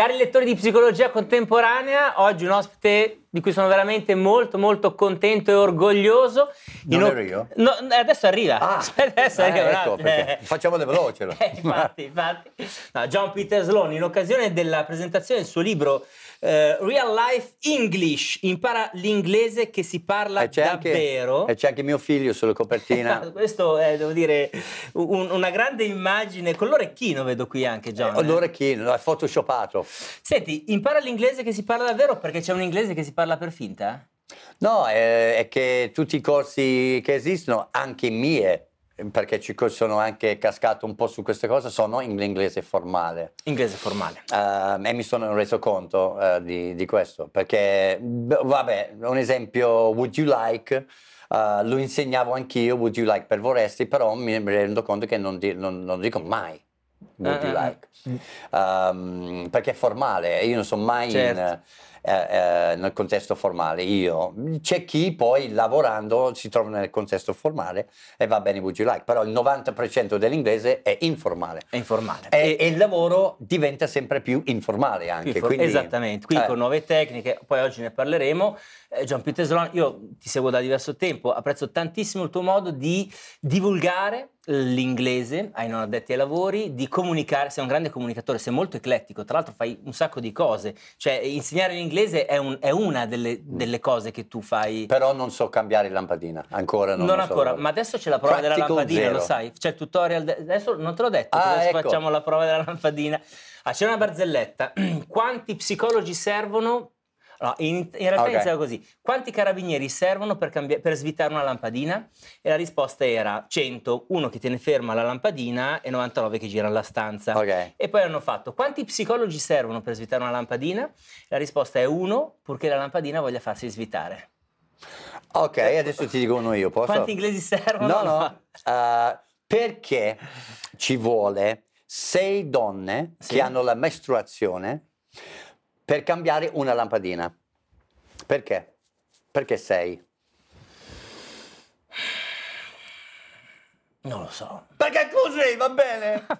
Cari lettori di psicologia contemporanea, oggi un ospite di cui sono veramente molto molto contento e orgoglioso. Non In ero io? No, adesso arriva. Ah, adesso eh, arriva ecco, facciamole veloce. Eh, infatti, infatti. No, John Peter Sloan, in occasione della presentazione del suo libro eh, Real Life English, impara l'inglese che si parla E c'è, anche, davvero. e c'è anche mio figlio sulla copertina. Questo è, devo dire, un- una grande immagine con l'orecchino, vedo qui anche John. eh. L'orecchino, è photoshoppato. Senti, impara l'inglese che si parla davvero perché c'è un inglese che si parla per finta? No, è, è che tutti i corsi che esistono, anche i miei, perché ci sono anche cascato un po' su queste cose, sono in inglese formale. Inglese formale. Ehm, e mi sono reso conto eh, di, di questo, perché, b- vabbè, un esempio, would you like, eh, lo insegnavo anch'io, would you like per vorresti, però mi rendo conto che non, di- non- non dico mai. Would you ah. like? Ehm, perché è formale, io non sono mai Certo. in, eh, eh, nel contesto formale, io. C'è chi poi lavorando si trova nel contesto formale e va bene would you like, però il 90% dell'inglese è informale. È informale. E, e il lavoro diventa sempre più informale anche. Più for- quindi- Esattamente, quindi eh, con nuove tecniche, poi oggi ne parleremo. Eh, John Peter Sloan, io ti seguo da diverso tempo, apprezzo tantissimo il tuo modo di divulgare l'inglese ai non addetti ai lavori, di comunicare, sei un grande comunicatore, sei molto eclettico, tra l'altro fai un sacco di cose, cioè insegnare l'inglese è, un- è una delle, delle cose che tu fai. Però non so cambiare lampadina, ancora non, Non, lo so. ancora, ma adesso c'è la prova della Practical lampadina, zero. lo sai? C'è il tutorial, de- adesso non te l'ho detto, Ah, adesso ecco. facciamo la prova della lampadina. Ah, c'è una barzelletta, quanti psicologi servono? No, in, in realtà Ok. iniziava così, quanti carabinieri servono per, cambia- per svitare una lampadina? E la risposta era 100, uno che tiene ferma la lampadina e 99 che girano la stanza. Ok. E poi hanno fatto quanti psicologi servono per svitare una lampadina? La risposta è uno, purché la lampadina voglia farsi svitare. Ok, adesso ti dico uno io, posso? Quanti inglesi servono? No, no. eh, perché ci vuole sei donne Sì. che hanno la mestruazione per cambiare una lampadina? Perché? Perché sei? Non lo so. Perché così, va bene?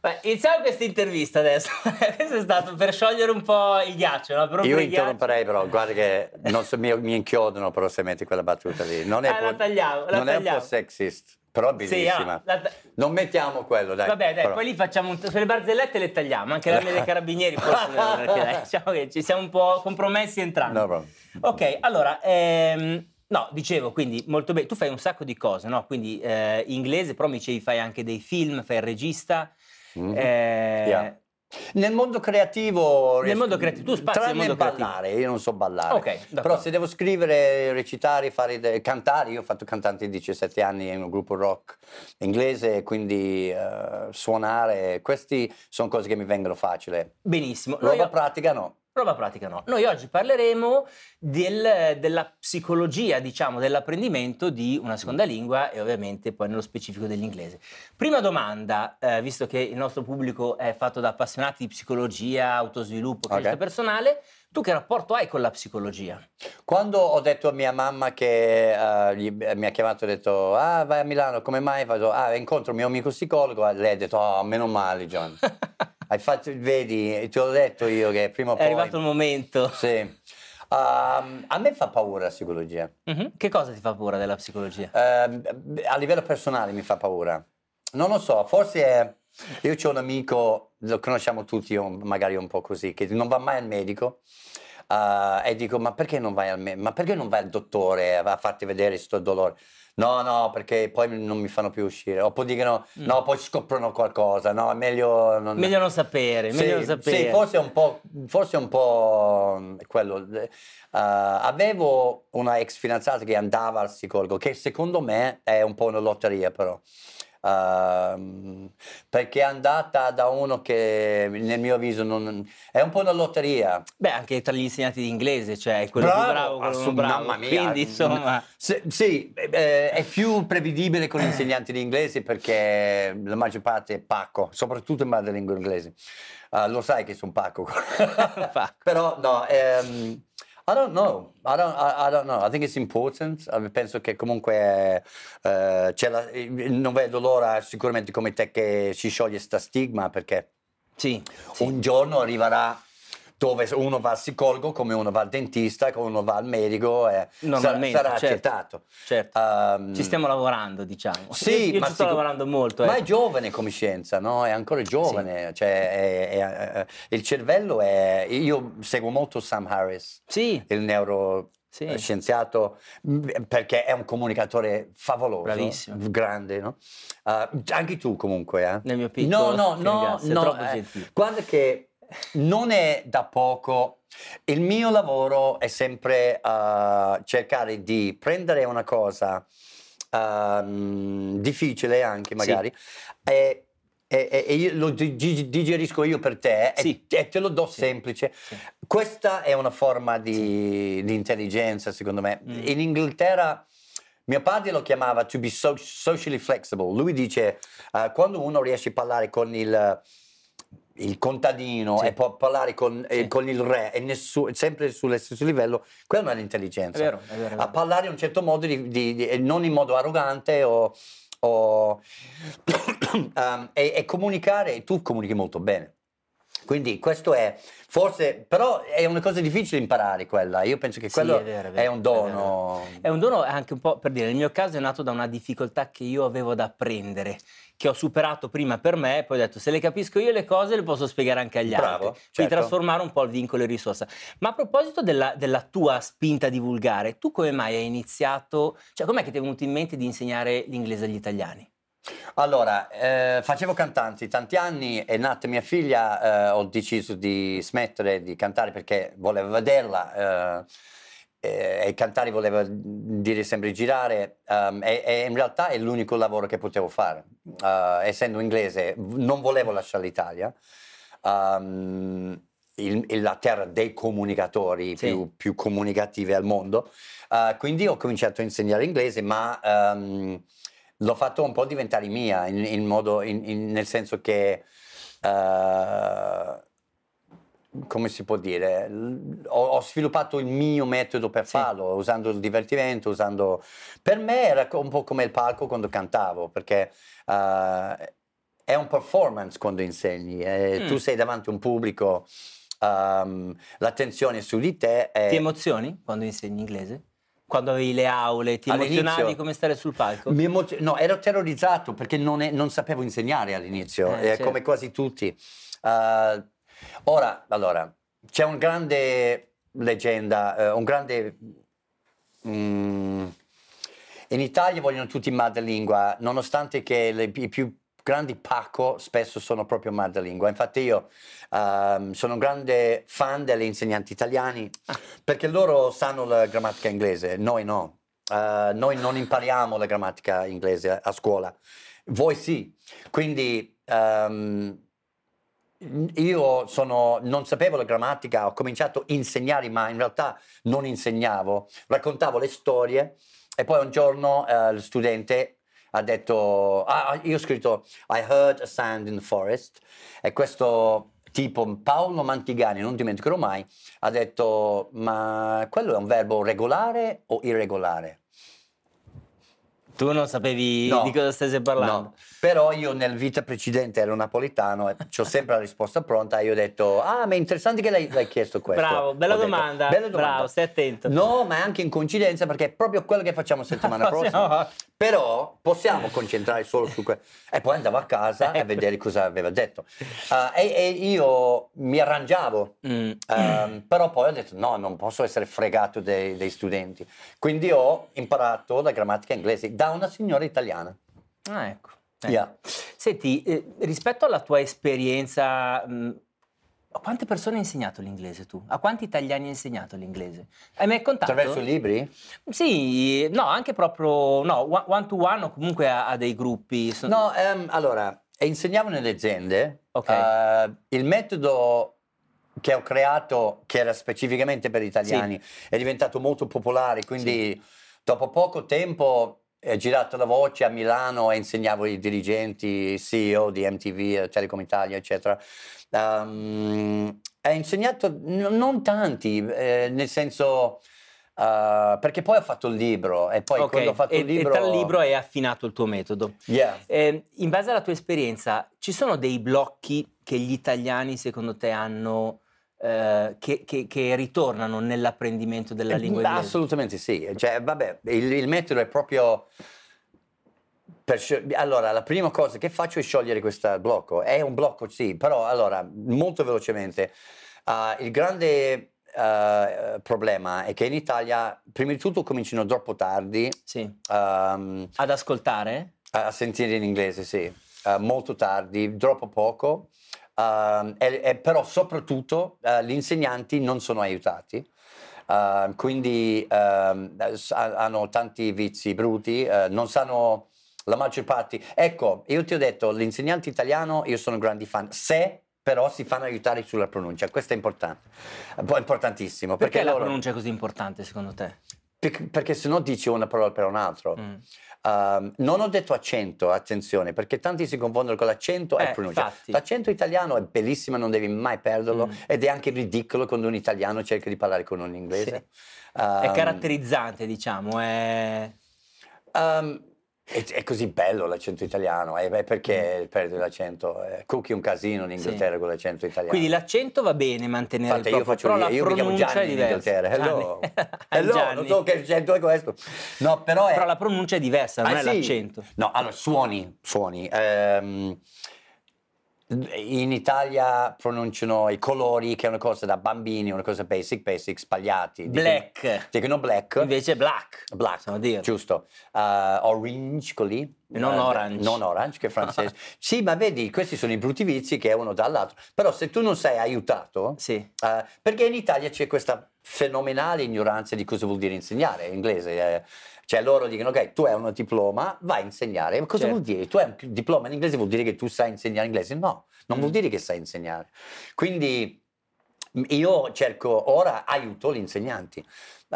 Beh, iniziamo questa intervista adesso. Questo è stato per sciogliere un po' il ghiaccio, no? Per Io ghiaccio. interromperei però, guarda che non so, mi, mi inchiodano però se metti quella battuta lì. Non è, Ah, la po- tagliamo, la non è un tagliamo. po' sexist, però è Sì, ah, bellissima. la- Non mettiamo quello, dai. Vabbè, dai, però. poi lì facciamo un... sulle barzellette le tagliamo, anche l'arma dei carabinieri forse, perché dai, diciamo che ci siamo un po' compromessi entrambi. No. Ok, allora, ehm, no, dicevo, quindi molto bene, tu fai un sacco di cose, no? Quindi eh, inglese, però mi dicevi fai anche dei film, fai il regista. Mhm. eh, Yeah. Nel mondo creativo... Nel mondo creativo, tu spazi nel mondo creativo. ballare, io non so ballare. Ok, d'accordo. Però se devo scrivere, recitare, fare cantare, io ho fatto cantante di 17 anni in un gruppo rock inglese, quindi eh, suonare, questi sono cose che mi vengono facile. Benissimo. Roba Noi- pratica no. Roba pratica no. Noi oggi parleremo del- della psicologia, diciamo, dell'apprendimento di una seconda lingua e ovviamente poi nello specifico dell'inglese. Prima domanda, eh, visto che il nostro pubblico è fatto da appassionati di psicologia, autosviluppo, crescita Ok. personale, tu che rapporto hai con la psicologia? Quando ho detto a mia mamma che eh, gli- mi ha chiamato e ha detto ah vai a Milano, come mai? Vado, ah incontro il mio amico psicologo, lei ha detto oh meno male John. Hai fatto, vedi, ti ho detto io che prima o È poi... arrivato il momento. Sì. Um, a me fa paura la psicologia. Mhm. Che cosa ti fa paura della psicologia? Ehm, a livello personale mi fa paura. Non lo so, forse è- io ho un amico, lo conosciamo tutti, magari un po' così, che non va mai al medico. eh, e dico, ma perché non vai al medico? Ma perché non vai al dottore a farti vedere questo dolore? No, no, perché poi non mi fanno più uscire. O poi dicono, Mm. no, poi scoprono qualcosa. No, è meglio non... Meglio non sapere, meglio non Sì, sapere. sì, forse un po', forse un po' mm, quello. Eh, avevo una ex fidanzata che andava al psicologo, che secondo me è un po' una lotteria però. Ehm, perché è andata da uno che nel mio avviso non, è un po' una lotteria. Beh, anche tra gli insegnanti di inglese, cioè quello più bravo, quello non bravo. mamma mia. Quindi, insomma... Se- sì, eh, è più prevedibile con gli insegnanti di inglese perché la maggior parte è pacco, soprattutto in madrelingua inglese. Ah, lo sai che sono pacco. Pacco. Però no, ehm, I don't know. I don't, I, I don't know. I think it's important. Penso che comunque eh, la- non vedo l'ora sicuramente come te che si scioglie sta stigma perché Sì, sì. Un giorno arriverà dove uno va al psicologo, come uno va al dentista, come uno va al medico, e sarà, Normalmente, sarà certo. accettato. Certo. Ehm, Ci stiamo lavorando, diciamo. Sì, io, io ma ci sto lavorando molto. Ma eh. è giovane come scienza, no? È ancora giovane. Cioè, è- è- è- il cervello è. Io seguo molto Sam Harris, Sì, il neuroscienziato, sì. m- perché è un comunicatore favoloso. Bravissimo. Grande, no? Uh, anche tu, comunque, eh? Nel mio piccolo. No, no, no, no, eh. Guarda che non è da poco. Il mio lavoro è sempre uh, cercare di prendere una cosa ehm, difficile anche Sì. magari e, e- e- e lo di- di- digerisco io per te e- Sì. e, te lo do Sì. semplice. Sì. Questa è una forma di, di intelligenza secondo me. Mm. In Inghilterra mio padre lo chiamava to be so- socially flexible. Lui dice eh, quando uno riesce a parlare con il, il contadino Sì. e può parlare con, eh, Sì. con il re e nessu- sempre sullo stesso livello, quello non è È l'intelligenza. vero, è vero. è A vero. parlare in un certo modo, di- di- di- non in modo arrogante o, o- um, e, e comunicare, tu comunichi molto bene. Quindi questo è, forse, però è una cosa difficile imparare quella. Io penso che Sì, quello è vero, è è, vero, un è dono. È un dono anche un po' per dire, nel mio caso è nato da una difficoltà che io avevo da apprendere, che ho superato prima per me poi ho detto se le capisco io le cose le posso spiegare anche agli Bravo, altri. Quindi certo. trasformare un po' il vincolo in risorsa. Ma a proposito della, della tua spinta divulgare, tu come mai hai iniziato, cioè com'è che ti è venuto in mente di insegnare l'inglese agli italiani? Allora, eh, facevo cantanti tanti anni, è nata mia figlia, eh, ho deciso di smettere di cantare perché volevo vederla. eh, eh, e cantare voleva dire sempre girare ehm, e, e in realtà è l'unico lavoro che potevo fare. Eh, essendo inglese non volevo lasciare l'Italia, ehm, il- la terra dei comunicatori Sì. più, più comunicative al mondo, Eh, quindi ho cominciato a insegnare inglese ma ehm, l'ho fatto un po' diventare mia, in, in modo, in- nel senso che, eh, come si può dire, ho, ho sviluppato il mio metodo per Sì. farlo, usando il divertimento, usando... Per me era un po' come il palco quando cantavo, perché eh, è un performance quando insegni, eh, Mm. tu sei davanti a un pubblico, ehm, l'attenzione è su di te. e- Ti emozioni quando insegni inglese? Quando avevi le aule, ti All'inizio- emozionavi come stare sul palco? Emozio- no, ero terrorizzato perché non, è- non sapevo insegnare all'inizio, Eh, eh, certo. come quasi tutti. Eh, ora, allora, c'è un grande leggenda, eh, un grande... mm, in Italia vogliono tutti madrelingua, nonostante che le- i più grandi pacco spesso sono proprio madrelingua. Infatti io ehm, sono un grande fan degli insegnanti italiani perché loro sanno la grammatica inglese, noi no. Eh, noi non impariamo la grammatica inglese a, scuola, voi sì. Quindi ehm, io sono, non sapevo la grammatica, ho cominciato a insegnare, ma in realtà non insegnavo, raccontavo le storie e poi un giorno eh, il studente ha detto, ah, io ho scritto I heard a sound in the forest e questo tipo Paolo Mantigani, non dimenticherò mai, ha detto ma quello è un verbo regolare o irregolare? Tu non sapevi No. di cosa stesse parlando. No, però io nel vita precedente ero napoletano e ho sempre la risposta pronta e io ho detto, ah ma è interessante che lei l'hai chiesto questo. Bravo, bella Ho detto, domanda. "Bella domanda." Bravo, stai attento. No, ma è anche in coincidenza perché è proprio quello che facciamo settimana prossima. prossima Però possiamo concentrare solo su quello. E poi andavo a casa Ecco. vedere cosa aveva detto. Ah, e, e io mi arrangiavo. Mm. Ehm, però poi ho detto no, non posso essere fregato dei, dei studenti. Quindi ho imparato la grammatica inglese da una signora italiana. Ah, ecco. Ecco. Yeah. Senti, eh, rispetto alla tua esperienza, mh, a quante persone hai insegnato l'inglese tu? A quanti italiani hai insegnato l'inglese? Hai mai contato? Attraverso i libri? Sì, no, anche proprio, no, one to one o comunque a, a dei gruppi. No, ehm, allora, insegnavo nelle aziende. Ok. eh, il metodo che ho creato, che era specificamente per gli italiani, è diventato molto popolare, quindi dopo poco tempo è girata la voce a Milano e insegnavo ai dirigenti, CEO di MTV, Telecom Italia, eccetera. Um, ho insegnato n- non tanti, eh, nel senso... eh, perché poi ho fatto il libro e poi Ok, quando ho fatto e, il libro... e dal libro hai affinato il tuo metodo. Yeah. Eh, in base alla tua esperienza, ci sono dei blocchi che gli italiani secondo te hanno, eh, che, che- che ritornano nell'apprendimento della Eh, lingua inglese? Assolutamente sì. Cioè, vabbè, il, il metodo è proprio. per allora, la prima cosa che faccio è sciogliere questo blocco. È un blocco, sì, però allora, molto velocemente. ah, il grande eh, problema è che in Italia, prima di tutto, cominciano troppo tardi Sì. ehm, Ad ascoltare? a sentire in inglese, sì, Eh, molto tardi, troppo poco. Ehm, e- e però soprattutto eh, gli insegnanti non sono aiutati. Ehm, quindi ehm, hanno tanti vizi bruti, eh, non sanno la maggior parte. Ecco, io ti ho detto, l'insegnante italiano, io sono un grande fan, se però si fanno aiutare sulla pronuncia, questo è importante, è importantissimo. Perché, Perché, la loro- pronuncia è così importante secondo te? Perché, se no dici una parola per un altro. Mm. Um, non ho detto accento, attenzione, perché tanti si confondono con l'accento e Eh, pronuncia. infatti. L'accento italiano è bellissimo, non devi mai perderlo Mm. ed è anche ridicolo quando un italiano cerca di parlare con un inglese. È Um, caratterizzante, diciamo, è... um, è, è così bello l'accento italiano, è, è perché perde l'accento. Eh, Cookie è un casino in Mm. Sì. Inghilterra con l'accento italiano. Quindi l'accento va bene mantenere Infatti il io proprio, faccio però lì, la io mi chiamo Gianni è in. Inghilterra. Hello. Hello, non so che accento è questo. No, però è, Però la pronuncia è diversa, non Ah, è sì. l'accento. No, allora suoni, suoni. Ehm, in Italia pronunciano i colori, che è una cosa da bambini, una cosa basic, basic, sbagliati. Black, Dicono black. invece black. Black, possiamo dire. giusto. Uh, orange, così. Non Eh, orange. Non orange, che è francese. sì, ma vedi, questi sono i brutti vizi che è uno dall'altro. Però se tu non sei aiutato, Sì. eh, perché in Italia c'è questa fenomenale ignoranza di cosa vuol dire insegnare in inglese. eh. Cioè loro dicono, ok, tu hai un diploma, vai a insegnare. Ma cosa Certo. vuol dire? Tu hai un diploma in inglese, vuol dire che tu sai insegnare inglese? No, non Mm. vuol dire che sai insegnare. Quindi io cerco, ora aiuto gli insegnanti, eh,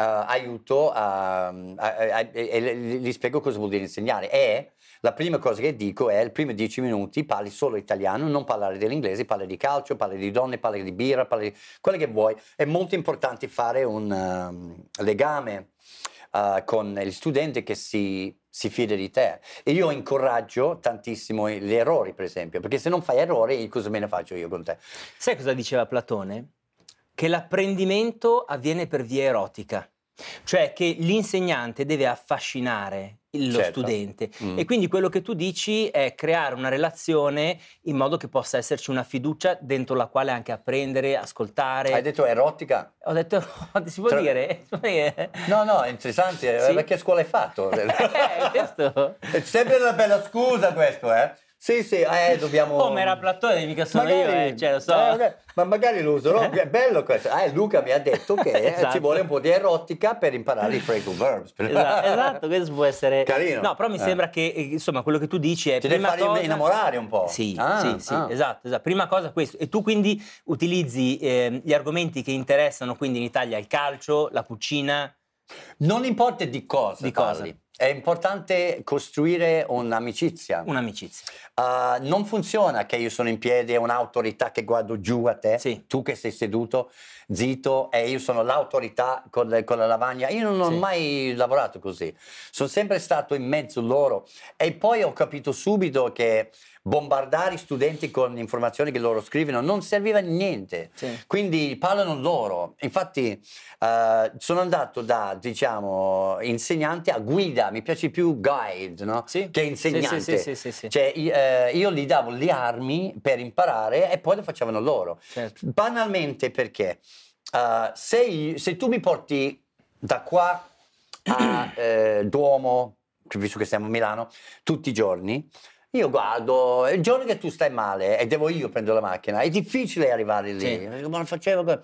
aiuto a, a- a- e gli spiego cosa vuol dire insegnare. E la prima cosa che dico è, i primi dieci minuti parli solo italiano, non parlare dell'inglese, parli di calcio, parli di donne, parli di birra, parli di quello che vuoi. È molto importante fare un um, legame uh, con gli studenti che si, si fida di te. E io incoraggio tantissimo gli errori, per esempio, perché se non fai errori, cosa me ne faccio io con te? Sai cosa diceva Platone? Che l'apprendimento avviene per via erotica, cioè che l'insegnante deve affascinare lo Certo. studente Mm. e quindi quello che tu dici è creare una relazione in modo che possa esserci una fiducia dentro la quale anche apprendere, ascoltare. Hai detto erotica? Ho detto, si può Tra- dire? No, no, è interessante. Sì. Che scuola hai fatto? Eh, questo... È sempre una bella scusa questo, eh? Sì, sì, eh, dobbiamo... Oh, ma era Platone, mica sono io, eh, cioè, lo so. eh, ok, ma magari lo userò, è bello questo. Eh, Luca mi ha detto che eh, Esatto. ci vuole un po' di erotica per imparare i phrasal verbs. Esatto, esatto, questo può essere Carino. No, però mi Eh. sembra che eh, insomma quello che tu dici è Ti deve fare cosa innamorare un po'. Sì, Ah, sì, sì, ah. esatto, esatto. Prima cosa questo. E tu quindi utilizzi ehm, gli argomenti che interessano quindi in Italia il calcio, la cucina. Non importa di cosa Di cosa. È importante costruire un'amicizia. Un'amicizia. Uh, non funziona che io sono in piedi e un'autorità che guardo giù a te, Sì. tu che sei seduto, zitto, e io sono l'autorità con, le- con la lavagna. Io non ho Sì. mai lavorato così, sono sempre stato in mezzo loro e poi ho capito subito che bombardare i studenti con informazioni che loro scrivono non serviva a niente. Sì. Quindi parlano loro. Infatti eh, sono andato da, diciamo, insegnante a guida, mi piace più guide, no? Sì. Che insegnante. sì, sì, sì, sì. Cioè, eh, io gli davo le armi per imparare e poi lo facevano loro. Certo. Banalmente perché eh, se, se tu mi porti da qua a eh, Duomo, visto che siamo a Milano, tutti i giorni, io guardo, il giorno che tu stai male e devo io prendere la macchina, è difficile arrivare lì. Sì. Ma lo facevo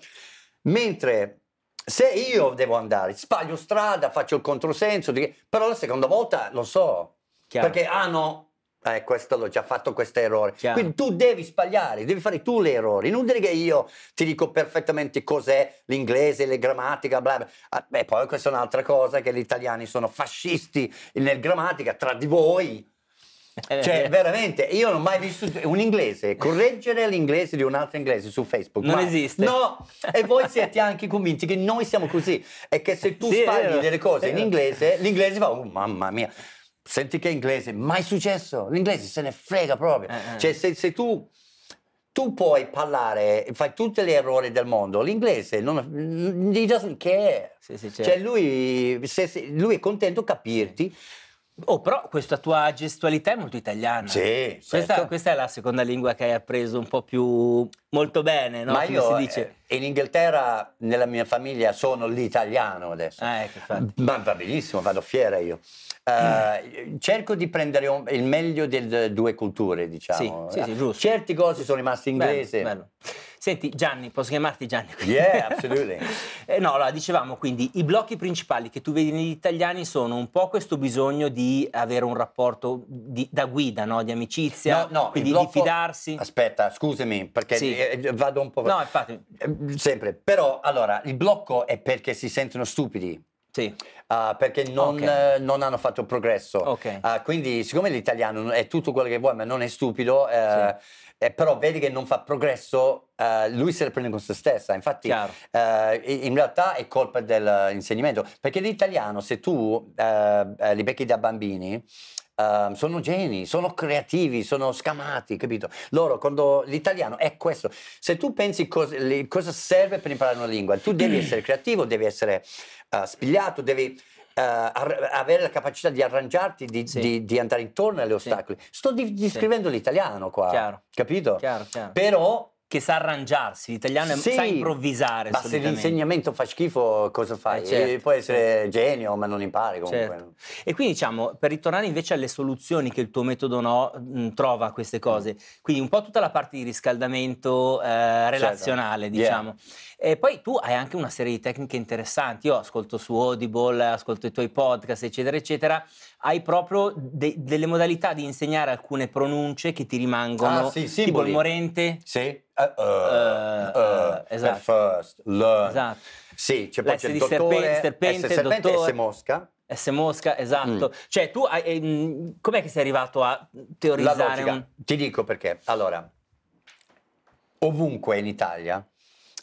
Mentre se io devo andare, sbaglio strada, faccio il controsenso, però la seconda volta lo so. Chiaro. Perché, ah no, eh, questo l'ho già fatto questo errore. Chiaro. Quindi tu devi sbagliare, devi fare tu gli errori. Non dire che io ti dico perfettamente cos'è l'inglese, le grammatica, bla bla. Ah, beh, poi questa è un'altra cosa, che gli italiani sono fascisti nel grammatica tra di voi. Eh, Cioè, veramente, io non ho mai visto un inglese correggere l'inglese di un altro inglese su Facebook. Non esiste. No, e voi siete anche convinti che noi siamo così. E che se tu Sì, sbagli delle cose in inglese, l'inglese fa, oh mamma mia, senti che inglese, mai successo. L'inglese se ne frega proprio. Eh, eh. Cioè, se, se tu, tu puoi parlare, fai tutti gli errori del mondo, l'inglese non, he doesn't care. Sì, sì, Cioè certo. lui, se- se- lui è contento capirti. Oh, però questa tua gestualità è molto italiana. Sì, Questa, certo. questa è la seconda lingua che hai appreso un po' più molto bene, no? Ma Come io si dice? eh, in Inghilterra, nella mia famiglia, sono l'italiano adesso. Ah, ecco, infatti. Ma va benissimo, vado fiera io. Eh, cerco di prendere un- il meglio delle due culture, diciamo. Sì, sì, sì, giusto. Certe cose sono rimaste inglese. Bello, bello. Senti, Gianni, posso chiamarti Gianni? Yeah, absolutely. Eh, no, allora, dicevamo quindi i blocchi principali che tu vedi negli italiani sono un po' questo bisogno di avere un rapporto di- da guida, no? di amicizia, No, no, quindi il di blocco- fidarsi. Aspetta, scusami, perché Sì. eh, vado un po'. No, infatti, Eh, Sempre, però allora il blocco è perché si sentono stupidi, sì, ah, perché non, Ok. eh, non hanno fatto progresso. ok. Ah, quindi, siccome l'italiano è tutto quello che vuoi, ma non è stupido, eh, eh, però vedi che non fa progresso, eh, lui se la prende con se stessa. Infatti, eh, in realtà è colpa dell'insegnamento, perché l'italiano, se tu eh, eh, li becchi da bambini, eh, sono geni, sono creativi, sono scamati, capito? Loro, quando l'italiano è questo, se tu pensi cos- li- cosa serve per imparare una lingua, tu devi essere creativo, devi essere eh, spigliato, devi avere la capacità di arrangiarti, di, Sì. di- di andare intorno agli ostacoli. Sto di- descrivendo l'italiano qua, Chiaro. capito? Chiaro, chiaro. Però Che sa arrangiarsi, l'italiano Sì, sa improvvisare ma se l'insegnamento fa schifo, cosa fai? Eh, certo, Eh, Puoi essere genio, ma non impari comunque. Certo. E quindi diciamo, per ritornare invece alle soluzioni che il tuo metodo no, mh, trova a queste cose, quindi un po' tutta la parte di riscaldamento eh, relazionale, Certo. Yeah. E poi tu hai anche una serie di tecniche interessanti, io ascolto su Audible, ascolto i tuoi podcast, eccetera, eccetera, hai proprio de- delle modalità di insegnare alcune pronunce che ti rimangono, Ah, sì, tipo il morente, Sì? Uh, uh, uh, esatto. at first, learn. esatto, Sì, c'è poi S c'è il dottore, serpe- serpente, S serpente dottore. S mosca. S mosca, esatto. Mm. Cioè tu, hai, ehm, com'è che sei arrivato a teorizzare un... Ti dico perché. Allora, ovunque in Italia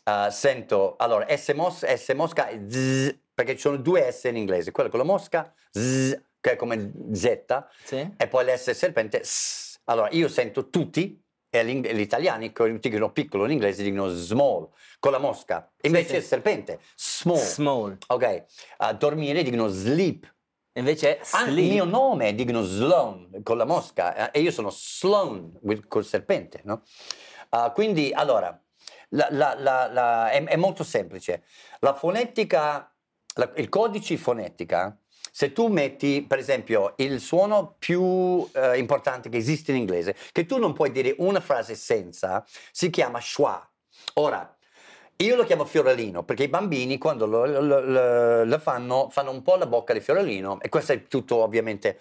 eh, sento, allora, S, mos- S mosca e Z, perché ci sono due S in inglese, quello con la mosca, Z, che è come Z, Sì? e poi l'S serpente, S. Allora, io sento tutti, e gli italiani che dicono piccolo in inglese dicono small, con la mosca. Invece sì. il serpente, small. Small. ok, a dormire dicono sleep. Invece è Anche il sleep. mio nome dicono Sloan con la mosca eh, e io sono Sloan with- col serpente, no? Ah, quindi, allora, la- la- la- è, è molto semplice. La fonetica, il codice fonetica, se tu metti, per esempio, il suono più eh, importante che esiste in inglese, che tu non puoi dire una frase senza, si chiama schwa. Ora, io lo chiamo fiorellino perché i bambini quando lo, lo- lo- lo fanno fanno un po' la bocca di fiorellino e questo è tutto ovviamente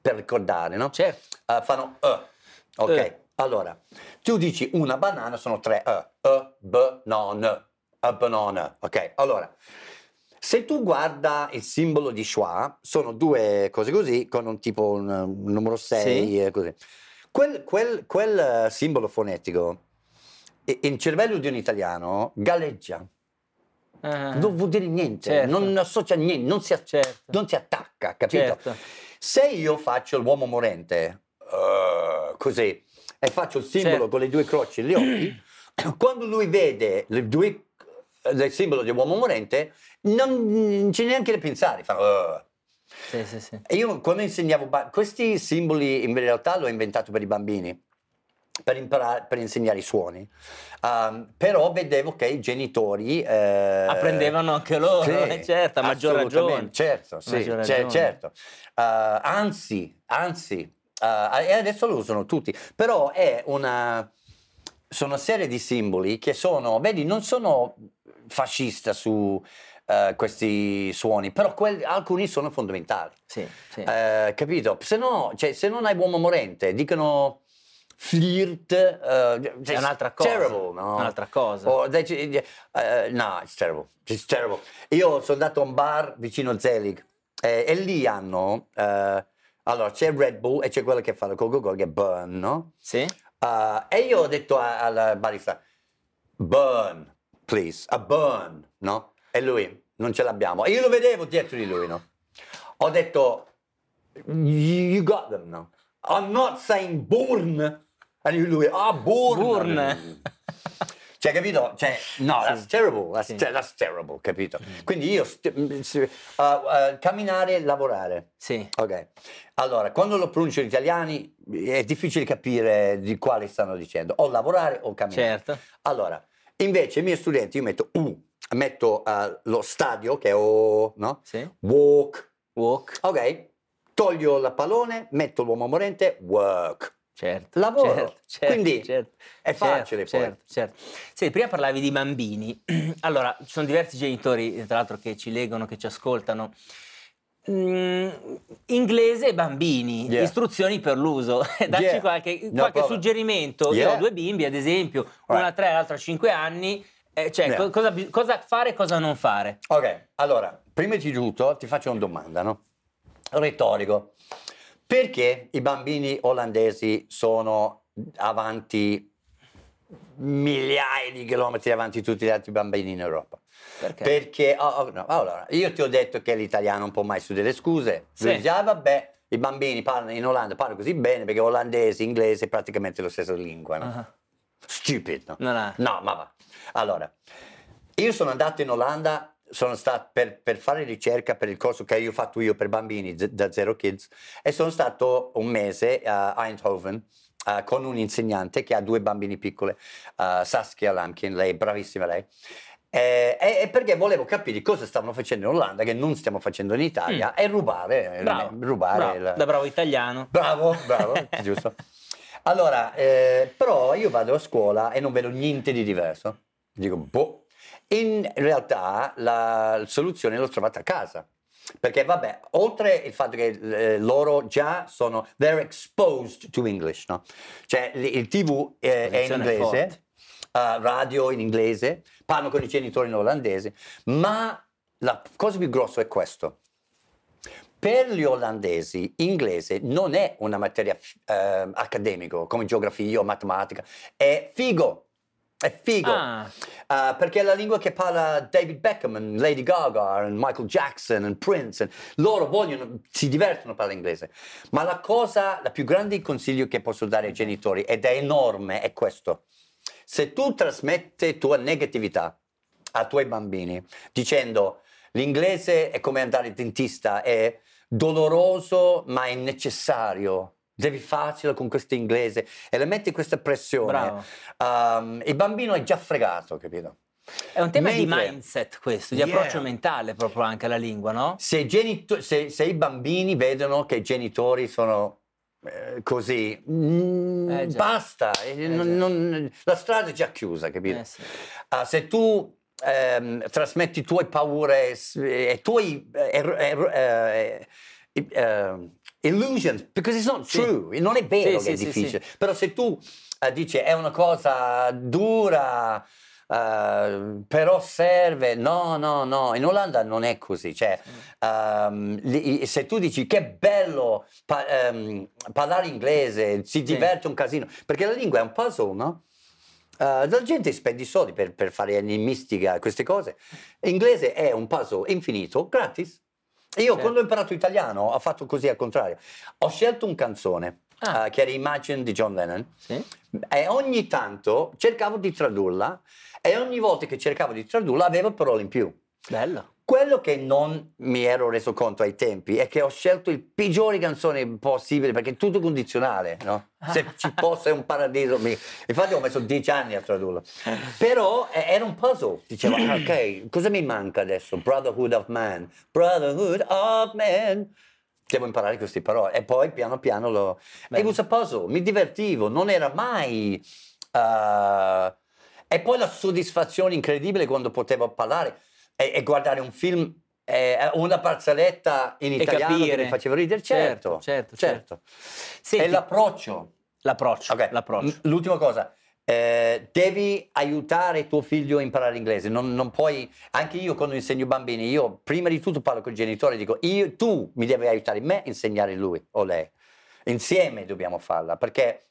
per ricordare, no? Certo. Uh, fanno uh. Ok, Eh. Allora tu dici una banana sono tre uh. Uh, b, non, a banana. Ok, allora se tu guarda il simbolo di schwa sono due cose così con un tipo un, un numero 6 Sì. e così. Quel, quel- quel, eh, simbolo fonetico in cervello di un italiano galleggia, Ah, non vuol dire niente, certo. non associa niente, non si, certo. non si attacca, capito? certo. Se io faccio l'uomo morente, uh, così, e faccio il simbolo Certo. con le due croci gli occhi, quando lui vede le due, il simbolo dell'uomo morente, non c'è neanche da pensare, fa, "Uh". Sì, sì, sì. E io quando insegnavo, questi simboli in realtà l'ho inventato per i bambini, per, imparare, per insegnare i suoni, Um, però vedevo che i genitori... eh, Apprendevano anche loro, sì, eh, certo, a maggior ragione. Certo, sì, ce- ragione. certo. Uh, anzi, anzi, e adesso lo usano tutti, però è una, sono una serie di simboli che sono, vedi, non sono fascista su eh, questi suoni, però quelli- alcuni sono fondamentali. Sì, sì. Eh, capito? Se no, cioè, se non hai uomo morente, dicono flirt, eh, è un'altra cosa. Terrible, no? Un'altra cosa. O dai- eh, no, it's terrible. It's terrible. Io sono andato a un bar vicino a Zelig eh, e lì hanno, eh, allora c'è Red Bull e c'è quello che fa la Coca-Cola che è Burn, no? Sì? Eh, e io ho detto al barista, Burn, please, a Burn, no? E lui, non ce l'abbiamo. E io lo vedevo dietro di lui, no? Ho detto, you you got them, no? I'm not saying Burn. E lui, ah, burn. Burn. Cioè, capito? Cioè, no, Sì. that's terrible, that's, Sì. te- that's terrible, capito? Quindi io, mm, uh, uh, camminare, lavorare. Sì. Ok, allora, quando lo pronunciano gli italiani è difficile capire di quale stanno dicendo, o lavorare o camminare. Certo. Allora, invece i miei studenti io metto U, metto uh, lo stadio che è O, no? Sì. Walk, Walk. ok? Toglio la pallone, metto l'uomo morente, work. Certo. Lavoro. Certo, certo, Quindi certo, è certo, facile poi. Certo, certo. Sì, prima parlavi di bambini. Allora, ci sono diversi genitori, tra l'altro, che ci leggono, che ci ascoltano. Mm, inglese e bambini, Yeah. istruzioni per l'uso. Dacci Yeah. qualche, No qualche suggerimento. Io Yeah. ho due bimbi, ad esempio, una a Right. tre, l'altra a cinque anni. Eh, cioè, co- cosa, cosa fare e cosa non fare? Ok, allora, prima di tutto ti faccio una domanda, no? Retorico. Perché i bambini olandesi sono avanti migliaia di chilometri avanti tutti gli altri bambini in Europa? Perché? Perché, oh, oh, no, allora, io ti ho detto che l'italiano un po' mai su delle scuse. Sì. Lui dice, ah vabbè, i bambini parlano in Olanda, parlano così bene perché olandese, inglese è praticamente la stessa lingua, no? Ah, Stupid, no? non ha- No, ma va. Allora, io sono andato in Olanda, sono stato per, per fare ricerca per il corso che io ho fatto io per bambini z- da Zero Kids e sono stato un mese a Eindhoven eh, con un insegnante che ha due bambini piccoli, eh, Saskia Lamkin, lei è bravissima lei. Eh, E, e perché volevo capire cosa stavano facendo in Olanda che non stiamo facendo in Italia e rubare, Bravo, rubare bravo, la- da bravo italiano. Bravo, bravo, giusto. Allora, eh, però io vado a scuola e non vedo niente di diverso. Dico, boh. In realtà la soluzione l'ho trovata a casa. Perché vabbè, oltre il fatto che eh, loro già sono, they're exposed to English, no? Cioè il, tv è, è in inglese, uh, radio in inglese, parlano con i genitori in olandese, ma la cosa più grossa è questo. Per gli olandesi, inglese non è una materia eh, accademica come geografia o matematica, è figo. È figo. Ah, Uh, perché è la lingua che parla David Beckham, Lady Gaga, Michael Jackson, Prince. loro vogliono, si divertono a parlare inglese. Ma la cosa, la più grande consiglio che posso dare ai genitori, ed è enorme, è questo. Se tu trasmetti tua negatività ai tuoi bambini dicendo l'inglese è come andare al dentista, è doloroso ma è necessario, devi farcela con questo inglese e le metti questa pressione, um, il bambino è già fregato, capito? È un tema di Mentre- mindset questo, di Yeah. approccio mentale proprio anche alla lingua, no? Se, i genito- se- se i bambini vedono che i genitori sono eh, così, mm, Eh, basta, eh, Eh, non- non- la strada è già chiusa, capito? Eh, sì. Ah, se tu ehm, trasmetti tue paure s- e eh, er- er- eh, eh, eh, illusions, because it's not Sì. true, non è vero Sì, che è sì, sì, difficile, però se tu eh, dici è una cosa dura, eh, però serve, no, no, no, in Olanda non è così, cioè ehm, li- se tu dici che bello pa- ehm, parlare inglese, si diverte un casino, perché la lingua è un puzzle, no? Uh, la gente spende i soldi per, per fare enigmistica, queste cose. Inglese è un puzzle infinito, gratis. Io Certo. quando ho imparato italiano ho fatto così al contrario. Ho scelto un canzone Ah. uh, che era Imagine di John Lennon Sì? e ogni tanto cercavo di tradurla e ogni volta che cercavo di tradurla avevo parole in più. Bello. Quello che non mi ero reso conto ai tempi è che ho scelto il peggiore canzone possibile perché è tutto condizionale, no? Se ci fosse un paradiso, mi... infatti ho messo dieci anni a tradurlo. Però eh, era un puzzle, dicevo, ok, cosa mi manca adesso? Brotherhood of Man, Brotherhood of Man. Devo imparare queste parole e poi piano piano lo... Bene. It was a puzzle, mi divertivo, non era mai... eh, E poi la soddisfazione incredibile quando potevo parlare e, e guardare un film, eh, una barzelletta in E italiano che mi faceva ridere, certo, Certo, certo, Senti, E l'approccio. l'approccio, Ok, l'approccio. L'ultima cosa, eh, devi aiutare tuo figlio a imparare l'inglese, non, non puoi, anche io quando insegno bambini, io prima di tutto parlo con i genitori e dico, io, tu mi devi aiutare me a insegnare lui o lei, insieme dobbiamo farla, perché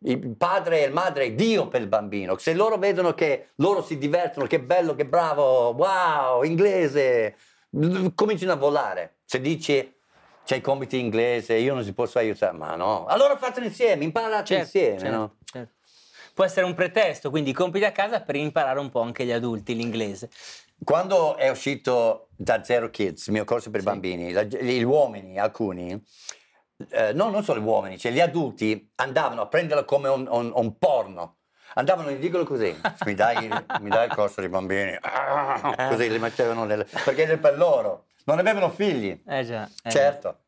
il padre e il madre è Dio per il bambino, se loro vedono che loro si divertono, che bello, che bravo, wow, inglese, cominciano a volare, se dici c'è i compiti in inglese, io non si posso aiutare, ma no. Allora fatelo insieme, imparate Certo, insieme, certo, no? certo. Può essere un pretesto, quindi i compiti a casa per imparare un po' anche gli adulti l'inglese. Quando è uscito da Zero Kids, il mio corso per Sì. bambini, la- gli uomini, alcuni, eh, no, non solo gli uomini, cioè gli adulti andavano a prenderlo come un, un- un porno. Andavano e dicono così, mi dai, mi dai il corso dei bambini, Ah, così li mettevano nel... perché era per loro, non avevano figli, Eh già. eh certo.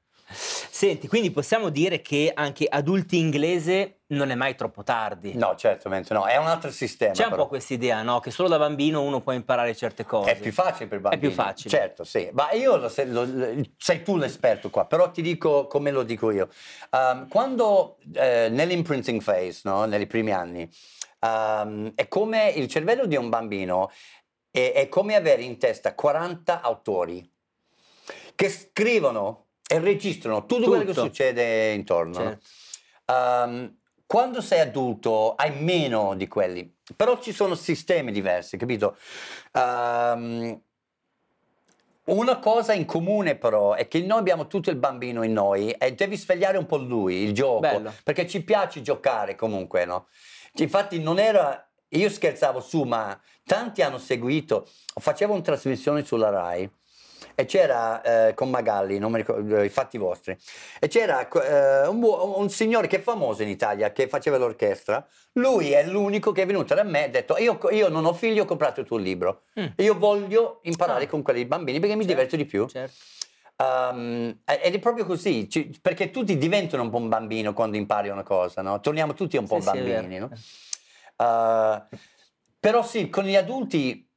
Senti, quindi possiamo dire che anche adulti inglese non è mai troppo tardi. No, certamente no, è un altro sistema. C'è un però. po' questa idea, no? Che solo da bambino uno può imparare certe cose. È più facile per bambini. più facile. Certo, sì. Ma io lo, lo- sei tu l'esperto qua, però ti dico come lo dico io. Um, quando eh, nell'imprinting phase, no, nei primi anni, um, è come il cervello di un bambino è, è come avere in testa 40 autori che scrivono e registrano tutto, quello che Tutto. succede intorno. no? Certo. Um, quando sei adulto hai meno di quelli, però ci sono sistemi diversi, capito? Um, una cosa in comune però è che noi abbiamo tutto il bambino in noi e devi svegliare un po' lui, il gioco, Bello. perché ci piace giocare comunque, no? Infatti non era, io scherzavo su, ma tanti hanno seguito, facevo una trasmissione sulla RAI e c'era eh, con Magalli, non mi ricordo, eh, i fatti vostri, e c'era eh, un, buo- un signore che è famoso in Italia che faceva l'orchestra, lui è l'unico che è venuto da me e ha detto io, io non ho figli, ho comprato il tuo libro, Mm. io voglio imparare Ah. con quelli bambini perché mi Certo, diverto di più. Certo. Um, ed è proprio così, ci- perché tutti diventano un po' un bambino quando impari una cosa, no? Torniamo tutti un po' Sì, sì, bambini, vero. no? Uh, però sì, con gli adulti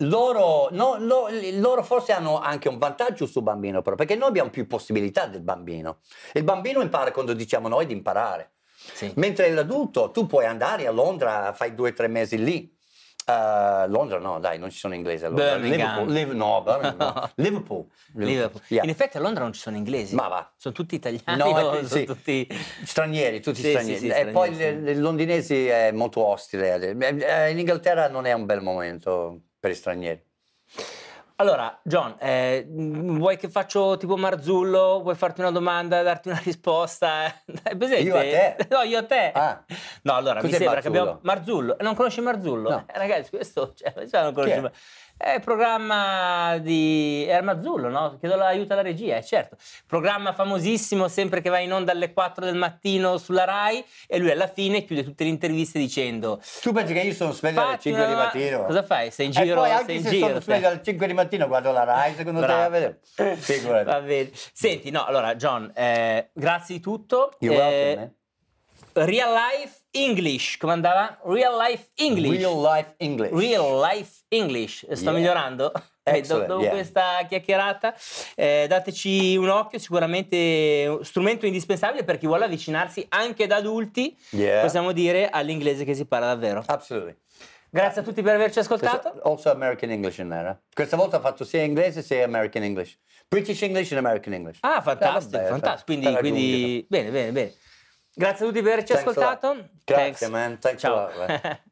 loro, no, no, loro forse hanno anche un vantaggio sul bambino, però, perché noi abbiamo più possibilità del bambino. Il bambino impara quando diciamo noi di imparare, Sì. mentre l'adulto tu puoi andare a Londra, fai due o tre mesi lì. Uh, Londra no, dai, non ci sono inglesi a Londra. Birmingham. Liverpool, Liv- no, Birmingham, no. Liverpool. Liverpool. Yeah. In effetti a Londra non ci sono inglesi. Ma va. Sono tutti italiani. No, sono sì. tutti... Stranieri, tutti Sì, stranieri. sì, e stranieri, poi sì. le- i londinesi è molto ostile. Eh, In Inghilterra non è un bel momento per gli stranieri. Allora, John, eh, vuoi che faccio tipo Marzullo? Vuoi farti una domanda, darti una risposta? Presente? Io a te? No, io a te. Ah. No, allora, mi Cos'è sembra che abbiamo... Marzullo? Marzullo. Non conosci Marzullo? No. Eh, ragazzi, questo... Cioè, non conosci Chi è? È programma di... Era Marzullo, no? Chiedo l'aiuto alla regia, eh, certo. Programma famosissimo, sempre che va in onda alle 4 del mattino sulla RAI e lui alla fine chiude tutte le interviste dicendo... Tu pensi che io sono sveglio alle "Fatti 5 di mattino? Cosa fai? Sei in E giro? poi sei anche in se giro, sono te. sveglio alle 5 di mattina guardo la Rai, secondo te Bravo. a vedere? Figurati. Va bene. Senti, no, allora, John, eh, grazie di tutto. You're Eh, welcome, man. Real life English, come andava? Real life English. Real life English. Real life English. Sto Yeah. migliorando Eh, Excellent, dopo yeah. questa chiacchierata. Eh, dateci un occhio, sicuramente strumento indispensabile per chi vuole avvicinarsi anche da adulti, Yeah. possiamo dire, all'inglese che si parla davvero. Absolutely. Grazie a tutti per averci ascoltato. There's also American English in there. eh? Questa volta ho fatto sia inglese sia American English. British English and American English. Ah, fantastico, Eh, vabbè, fantastico. Quindi, quindi bene, bene, bene. Grazie a tutti per averci Thanks ascoltato. Grazie, Thanks. man. Thanks a Ciao.